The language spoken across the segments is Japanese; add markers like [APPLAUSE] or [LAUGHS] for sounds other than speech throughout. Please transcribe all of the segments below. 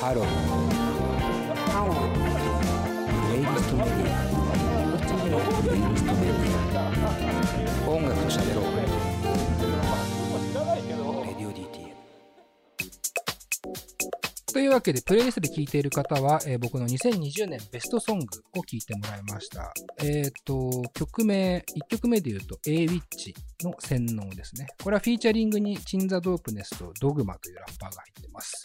ハローハロープレイリストメディアプレイリストメディア音楽と喋ろうレディオ DTM というわけで、プレイリストで聴いている方は、えー僕の2020年ベストソングを聴いてもらいました。えっ、と、曲名、1曲目で言うと、A ウィッチの洗脳ですね。これは featuring に鎮座DOPENESS と DOGMA というラッパーが入ってます。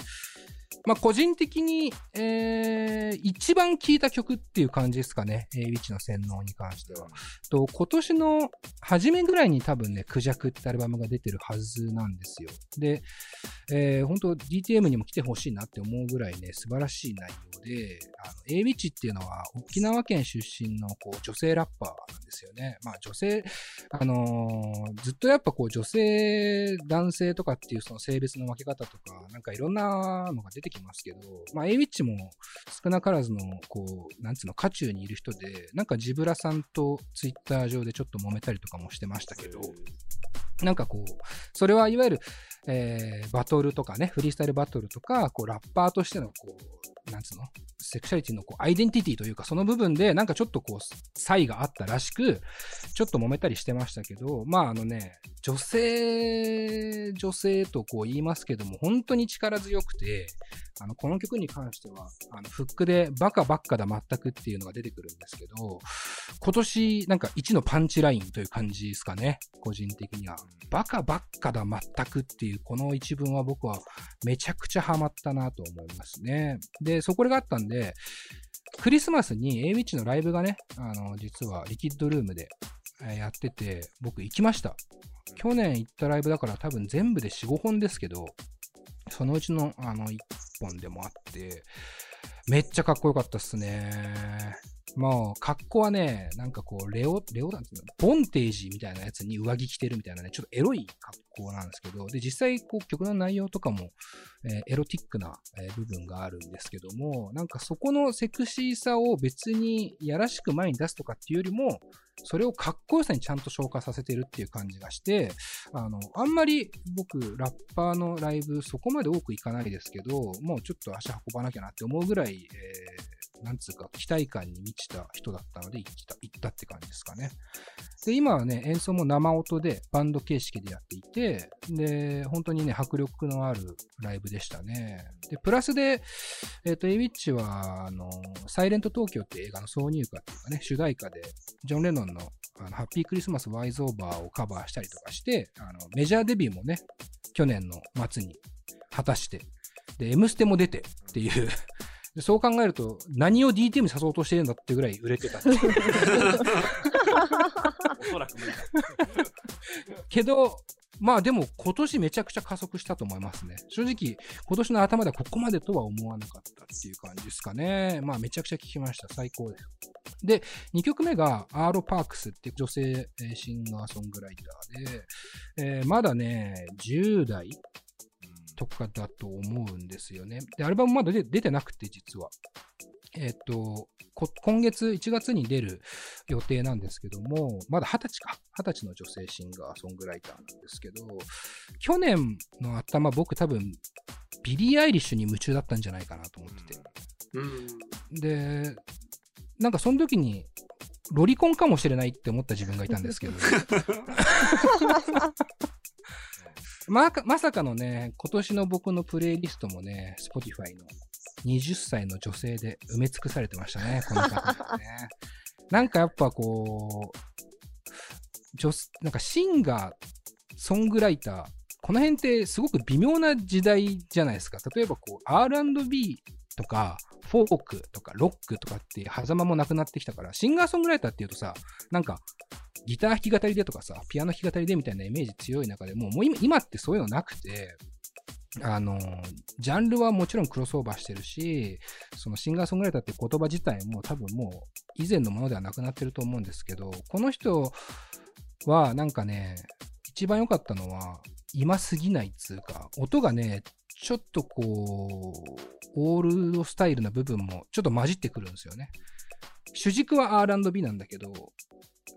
まあ、個人的に、えー、一番聴いた曲っていう感じですかね。A ウィッチの洗脳に関しては。と、今年の初めぐらいに多分ね、クジャクってアルバムが出てるはずなんですよ。で、えー、本当 DTM にも来てほしいなって思うぐらいね、素晴らしい内容で、あの、A ビッチっていうのは沖縄県出身のこう女性ラッパーなんですよね。まあ女性、あのーずっとやっぱこう女性、男性とかっていうその性別の分け方とか、なんかいろんなのが出てきますけど、まあ A ビッチも少なからずの、こう、なんつうの、渦中にいる人で、なんかジブラさんとツイッター上でちょっと揉めたりとかもしてましたけど、なんかこう、それはいわゆる、えー、バトルとかね、フリースタイルバトルとか、こう、ラッパーとしての、こう、なんつうの？セクシャリティのこうアイデンティティというか、その部分で、なんかちょっとこう、差異があったらしく、ちょっと揉めたりしてましたけど、まああのね、女性、女性とこう言いますけども、本当に力強くて、あの、この曲に関しては、あの、フックでバカばっかだ全くっていうのが出てくるんですけど、今年なんか1のパンチラインという感じですかね、個人的には。バカばっかだ全くっていうこの一文は僕はめちゃくちゃハマったなと思いますね。で、でそこがあったんで、クリスマスに A ウィッチのライブがね、あの、実はリキッドルームでやってて、僕行きました。去年行ったライブだから多分全部で4、5本ですけど、そのうちのあの1本でもあって、めっちゃかっこよかったっすね。もう、格好はね、なんかこう、レオ、レオなんていうの？ボンテージみたいなやつに上着着てるみたいなね、ちょっとエロい格好なんですけど、で、実際、こう、曲の内容とかも、えーエロティックな、えー部分があるんですけども、なんかそこのセクシーさを別にやらしく前に出すとかっていうよりも、それをかっこよさにちゃんと消化させてるっていう感じがして、あの、あんまり僕、ラッパーのライブそこまで多く行かないですけど、もうちょっと足運ばなきゃなって思うぐらい、えーなんつうか、期待感に満ちた人だったので行った行ったって感じですかね。で、今はね、演奏も生音でバンド形式でやっていて、で、本当にね、迫力のあるライブでしたね。で、プラスで、えっ、と、エイウィッチは、あの、サイレント東京って映画の挿入歌っていうかね、主題歌で、ジョン・レノンのあのハッピークリスマス・ワイズ・オーバーをカバーしたりとかして、あの、メジャーデビューもね、去年の末に果たして、で、M ステも出てっていう、でそう考えると、何を DTM に誘おうとしてるんだってぐらい売れてた。おそらく無理だ。けど、まあでも今年めちゃくちゃ加速したと思いますね。正直、今年の頭ではここまでとは思わなかったっていう感じですかね。まあめちゃくちゃ聴きました。最高です。で、2曲目がアーロ・パークスって女性えーシンガーソングライターで、えーまだね、10代とかだと思うんですよね。で、アルバムまだ出出てなくて、実は。えっ、と、こ今月1月に出る予定なんですけども、まだ20歳か。20歳の女性シンガー、ソングライターなんですけど、去年の頭、僕多分、ビリー・アイリッシュに夢中だったんじゃないかなと思ってて。うん。で、なんかその時に、ロリコンかもしれないって思った自分がいたんですけど。[LAUGHS] まか、まさかのね、今年の僕のプレイリストもね、Spotify の20歳の女性で埋め尽くされてましたね、[LAUGHS] この方はね。なんかやっぱこう、女すなんかシンガー、ソングライター、この辺ってすごく微妙な時代じゃないですか。例えばこう、R&B とか、フォークとか、ロックとかっていう狭間もなくなってきたから、シンガーソングライターっていうとさ、なんか、ギター弾き語りでとかさ、ピアノ弾き語りでみたいなイメージ強い中でもう、もう今今ってそういうのなくて、あの、ジャンルはもちろんクロスオーバーしてるし、そのシンガーソングライターって言葉自体も多分もう以前のものではなくなってると思うんですけど、この人はなんかね、一番良かったのは、今すぎないっつうか、音がね、ちょっとこう、オールドスタイルな部分もちょっと混じってくるんですよね。主軸は R&B なんだけど、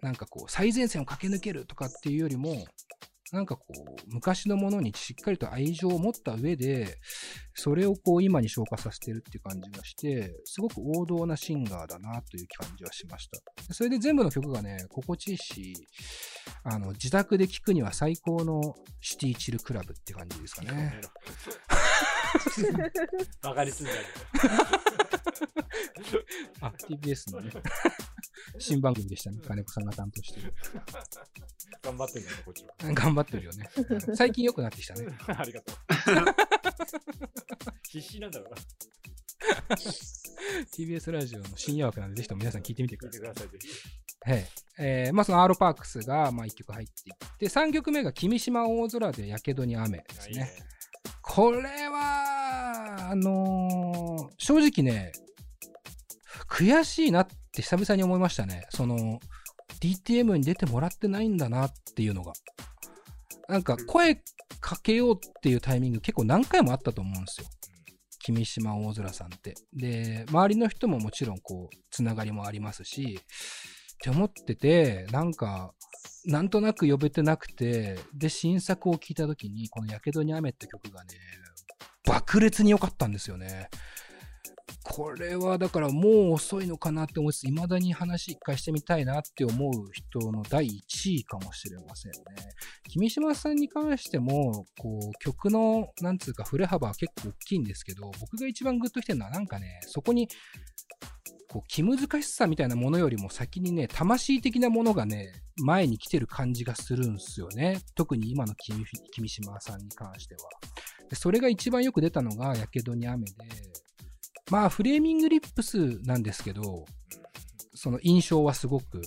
なんかこう、最前線を駆け抜けるとかっていうよりも、なんかこう、昔のものにしっかりと愛情を持った上で、それをこう今に昇華させてるって感じがして、すごく王道なシンガーだなという感じはしました。それで全部の曲がね、心地いいし、あの、自宅で聴くには最高のシティチルクラブって感じですかね。バカにすんじゃね [LAUGHS] あ、TBS のね、新番組でしたね。金子さんが担当してる。[LAUGHS] 頑張ってんだね、こっちは。[LAUGHS] 頑張ってるよね。最近良くなってきたね。ありがとう。必死なんだろうな。TBS ラジオの深夜枠なんで、ぜひとも皆さん聞いてみてください。聞いてください、ぜひ。はい。えー、まあそのアーロパークスが、まあ1曲入っていって、3曲目が君島大空でやけどに雨ですね。いいねこれは、あのー、正直ね、悔しいなって久々に思いましたね。その、DTM に出てもらってないんだなっていうのが。なんか声かけようっていうタイミング結構何回もあったと思うんですよ。君島大空さんって。で、周りの人ももちろんこう、つながりもありますし、って思ってて、なんか、なんとなく呼べてなくて、で、新作を聴いた時に、このやけどに雨って曲がね、爆裂に良かったんですよね。これはだからもう遅いのかなって思いつつ、未だに話一回してみたいなって思う人の第1位かもしれませんね。君島さんに関しても、こう、曲の、なんつうか、振れ幅は結構大きいんですけど、僕が一番グッときてるのはなんかね、そこに、こう、気難しさみたいなものよりも先にね、魂的なものがね、前に来てる感じがするんすよね。特に今の君島さんに関しては。それが一番よく出たのが、やけどに雨で、まあ、フレーミングリップスなんですけど、その印象はすごく、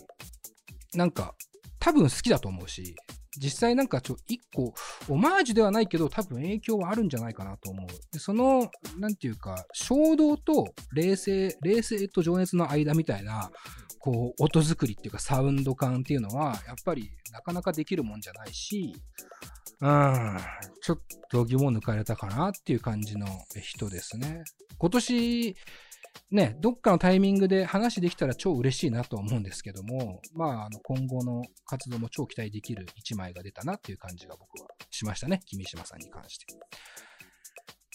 なんか、多分好きだと思うし、実際なんかちょ、一個、オマージュではないけど、多分影響はあるんじゃないかなと思う。でその、なんていうか、衝動と冷静、冷静と情熱の間みたいな、こう、音作りっていうか、サウンド感っていうのは、やっぱりなかなかできるもんじゃないし、うん、ちょっと疑問抜かれたかなっていう感じの人ですね。今年、ね、どっかのタイミングで話できたら超嬉しいなと思うんですけども、まあ、あの今後の活動も超期待できる一枚が出たなっていう感じが僕はしましたね。君島さんに関して。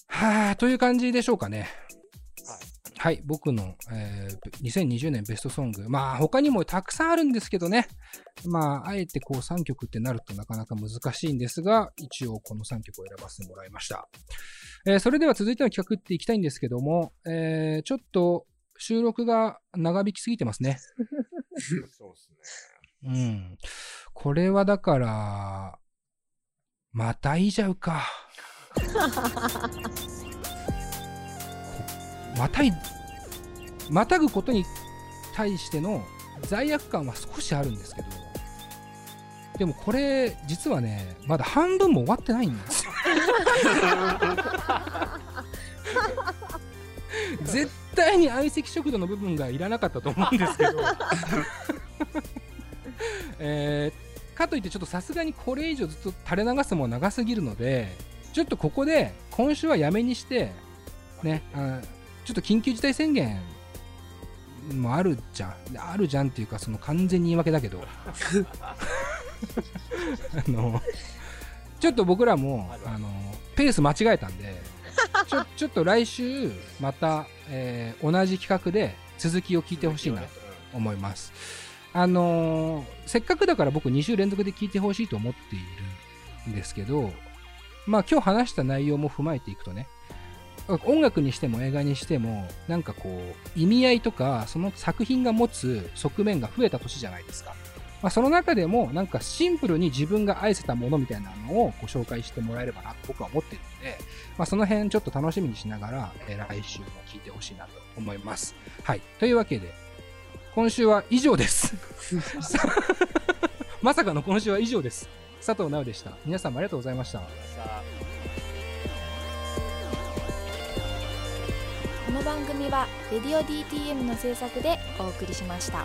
はあ、という感じでしょうかね。はい、僕の、えー、2020年ベストソング。まあ、他にもたくさんあるんですけどね。まあ、あえてこう3曲ってなるとなかなか難しいんですが、一応この3曲を選ばせてもらいました。えー、それでは続いての企画っていきたいんですけども、えー、ちょっと収録が長引きすぎてますね。[LAUGHS] そうですね。うん。これはだから、またいじゃうか。[LAUGHS] またい、またぐことに対しての罪悪感は少しあるんですけど、でもこれ、実はね、まだ半分も終わってないんですよ。[LAUGHS] 絶対に相席食堂の部分がいらなかったと思うんですけど、えー、かといってちょっとさすがにこれ以上ずっと垂れ流すも長すぎるので、ちょっとここで今週はやめにして、ね、あちょっと緊急事態宣言もあるじゃん。あるじゃんっていうか、その完全に言い訳だけど。[LAUGHS] あの、ちょっと僕らも、あの、ペース間違えたんで、ちょ、[LAUGHS] ちょっと来週、また、えー、同じ企画で続きを聞いてほしいなと思います。あのー、せっかくだから僕2週連続で聞いてほしいと思っているんですけど、まあ今日話した内容も踏まえていくとね、音楽にしても映画にしても、なんかこう、意味合いとか、その作品が持つ側面が増えた年じゃないですか。まあ、その中でも、なんかシンプルに自分が愛せたものみたいなのをご紹介してもらえればなと僕は思ってるので、まあ、その辺ちょっと楽しみにしながら、えー、来週も聞いてほしいなと思います。はい。というわけで、今週は以上です。[LAUGHS] まさかの今週は以上です。佐藤直でした。皆さんもありがとうございました。この番組は「レディオ DTM」の制作でお送りしました。